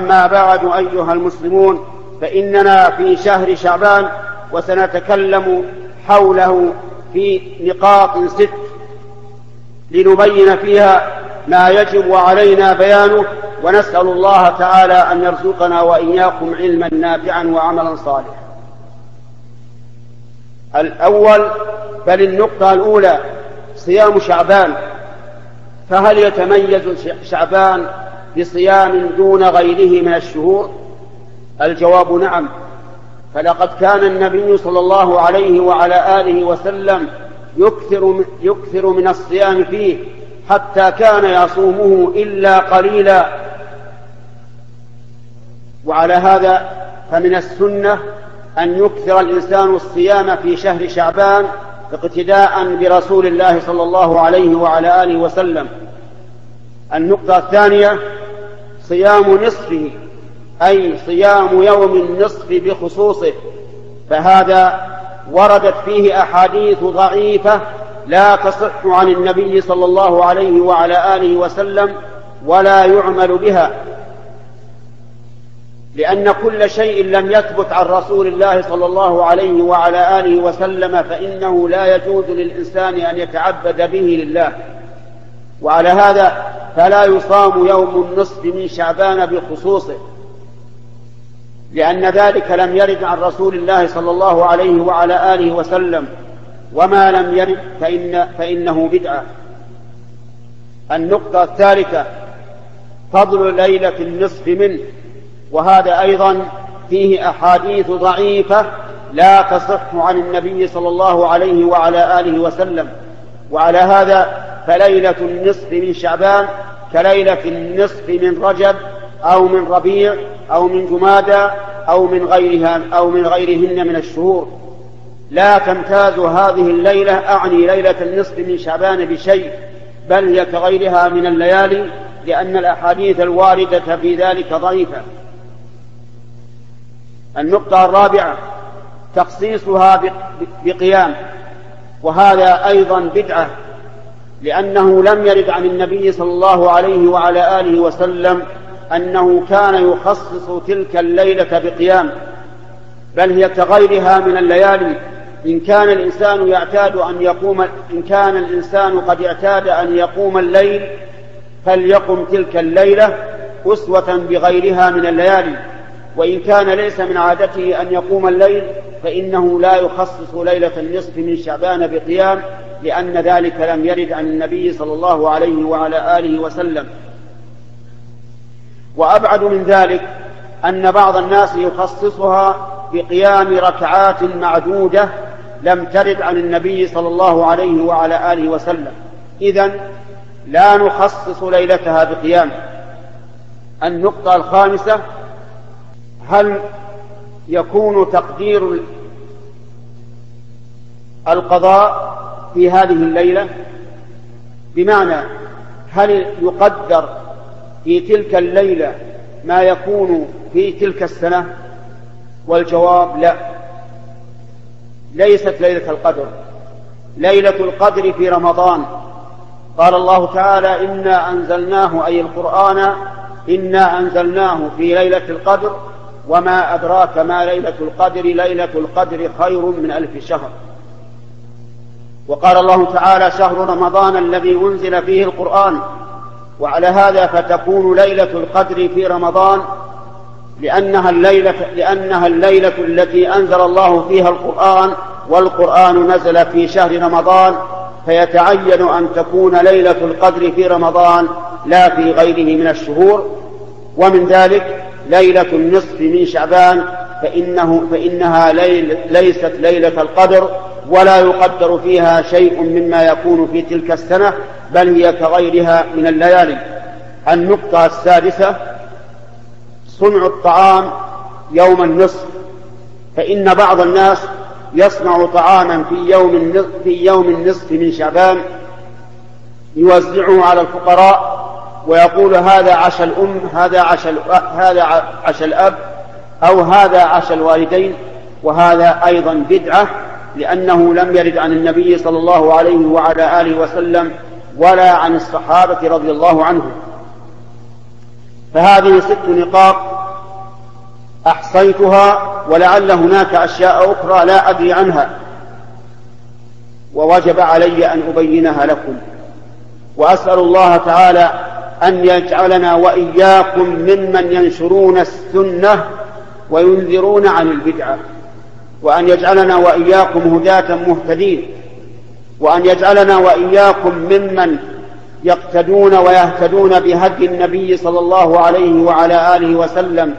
أما بعد أيها المسلمون فإننا في شهر شعبان وسنتكلم حوله في نقاط ست لنبين فيها ما يجب علينا بيانه ونسأل الله تعالى أن يرزقنا وإياكم علما نافعا وعملا صالحا. الأول بل النقطة الأولى صيام شعبان. فهل يتميز شعبان بصيام دون غيره من الشهور؟ الجواب نعم. فلقد كان النبي صلى الله عليه وعلى آله وسلم يكثر يكثر من الصيام فيه حتى كان يصومه إلا قليلا. وعلى هذا فمن السنة أن يكثر الإنسان الصيام في شهر شعبان اقتداء برسول الله صلى الله عليه وعلى آله وسلم. النقطة الثانية صيام نصفه أي صيام يوم النصف بخصوصه. فهذا وردت فيه أحاديث ضعيفة لا تصح عن النبي صلى الله عليه وعلى آله وسلم ولا يعمل بها. لأن كل شيء لم يثبت عن رسول الله صلى الله عليه وعلى آله وسلم فإنه لا يجوز للإنسان أن يتعبد به لله. وعلى هذا فلا يصام يوم النصف من شعبان بخصوصه لأن ذلك لم يرد عن رسول الله صلى الله عليه وعلى آله وسلم وما لم يرد فإن فإنه بدعة. النقطة الثالثة فضل ليلة النصف منه وهذا أيضا فيه أحاديث ضعيفة لا تصح عن النبي صلى الله عليه وعلى آله وسلم وعلى هذا فليلة النصف من شعبان كليلة النصف من رجب أو من ربيع أو من جمادى أو من غيرها أو من غيرهن من الشهور. لا تمتاز هذه الليلة أعني ليلة النصف من شعبان بشيء بل هي كغيرها من الليالي لأن الأحاديث الواردة في ذلك ضعيفة. النقطة الرابعة تخصيصها بقيام وهذا أيضا بدعة. لأنه لم يرد عن النبي صلى الله عليه وعلى آله وسلم أنه كان يخصص تلك الليلة بقيام بل هي كغيرها من الليالي. إن كان الإنسان يعتاد أن يقوم إن كان الإنسان قد اعتاد أن يقوم الليل فليقم تلك الليلة أسوة بغيرها من الليالي. وإن كان ليس من عادته أن يقوم الليل فإنه لا يخصص ليلة النصف من شعبان بقيام لأن ذلك لم يرد عن النبي صلى الله عليه وعلى آله وسلم. وأبعد من ذلك أن بعض الناس يخصصها بقيام ركعات معدودة لم ترد عن النبي صلى الله عليه وعلى آله وسلم. إذا لا نخصص ليلتها بقيام. النقطة الخامسة هل يكون تقدير القضاء في هذه الليلة بمعنى هل يقدر في تلك الليلة ما يكون في تلك السنة؟ والجواب لا. ليست ليلة القدر. ليلة القدر في رمضان. قال الله تعالى إنا أنزلناه أي القرآن إنا أنزلناه في ليلة القدر وما أدراك ما ليلة القدر ليلة القدر خير من ألف شهر. وقال الله تعالى شهر رمضان الذي أنزل فيه القرآن. وعلى هذا فتكون ليلة القدر في رمضان لأنها الليلة لأنها الليلة التي أنزل الله فيها القرآن والقرآن نزل في شهر رمضان. فيتعين أن تكون ليلة القدر في رمضان لا في غيره من الشهور. ومن ذلك ليلة النصف من شعبان فإنه فإنها ليل ليست ليلة القدر ولا يقدر فيها شيء مما يكون في تلك السنة بل هي كغيرها من الليالي. النقطة السادسة صنع الطعام يوم النصف. فإن بعض الناس يصنع طعاما في يوم في يوم النصف من شعبان يوزعه على الفقراء ويقول هذا عشى الأم هذا عشى هذا عشى الأب أو هذا عشى الوالدين وهذا أيضا بدعة لأنه لم يرد عن النبي صلى الله عليه وعلى آله وسلم ولا عن الصحابة رضي الله عنهم. فهذه ست نقاط أحصيتها ولعل هناك أشياء أخرى لا أدري عنها ووجب علي أن أبينها لكم. وأسأل الله تعالى أن يجعلنا وإياكم ممن ينشرون السنة وينذرون عن البدعة وأن يجعلنا وإياكم هداة مهتدين وأن يجعلنا وإياكم ممن يقتدون ويهتدون بهدي النبي صلى الله عليه وعلى آله وسلم.